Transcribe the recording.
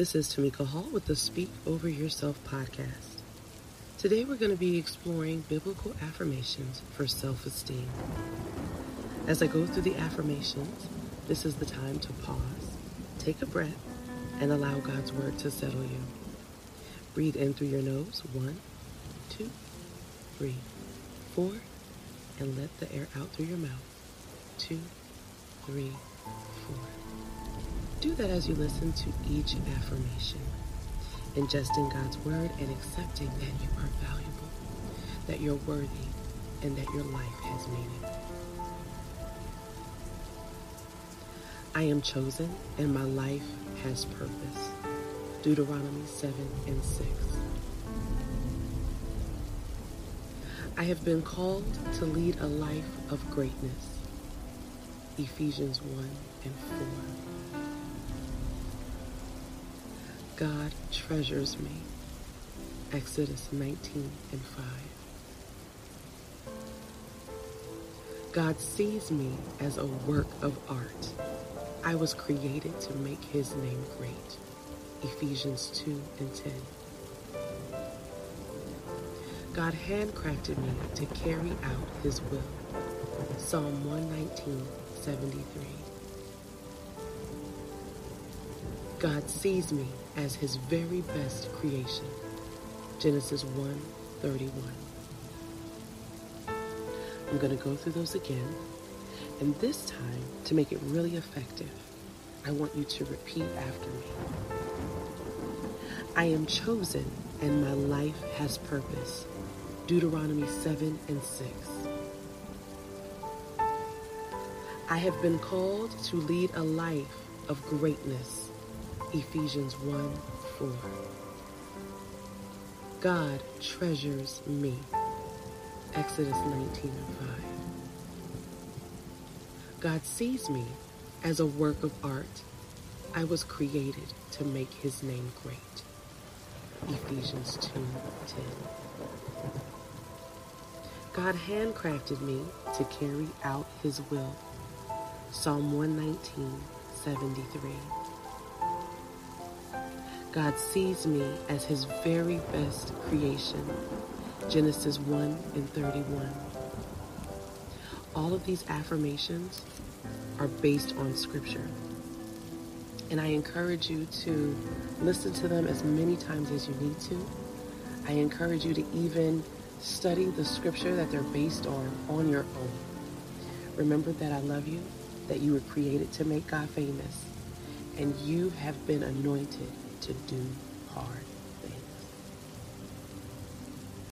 This is Tamika Hall with the Speak Over Yourself podcast. Today we're going to be exploring biblical affirmations for self esteem. As I go through the affirmations, this is the time to pause, take a breath, and allow God's word to settle you. Breathe in through your nose. One, two, three, four, and let the air out through your mouth. Two, three, four. Do that as you listen to each affirmation, ingesting God's word and accepting that you are valuable, that you're worthy, and that your life has meaning. I am chosen and my life has purpose. Deuteronomy 7 and 6. I have been called to lead a life of greatness. Ephesians 1 and 4. God treasures me. Exodus 19 and 5. God sees me as a work of art. I was created to make his name great. Ephesians 2 and 10. God handcrafted me to carry out his will. Psalm 119, 73. God sees me as his very best creation. Genesis 1, 31. I'm going to go through those again. And this time, to make it really effective, I want you to repeat after me. I am chosen and my life has purpose. Deuteronomy 7 and 6. I have been called to lead a life of greatness. Ephesians 1 4. God treasures me. Exodus 19 and 5. God sees me as a work of art. I was created to make his name great. Ephesians 2 10. God handcrafted me to carry out his will. Psalm 119, 73. God sees me as his very best creation. Genesis 1 and 31. All of these affirmations are based on scripture. And I encourage you to listen to them as many times as you need to. I encourage you to even study the scripture that they're based on on your own. Remember that I love you, that you were created to make God famous, and you have been anointed to do hard.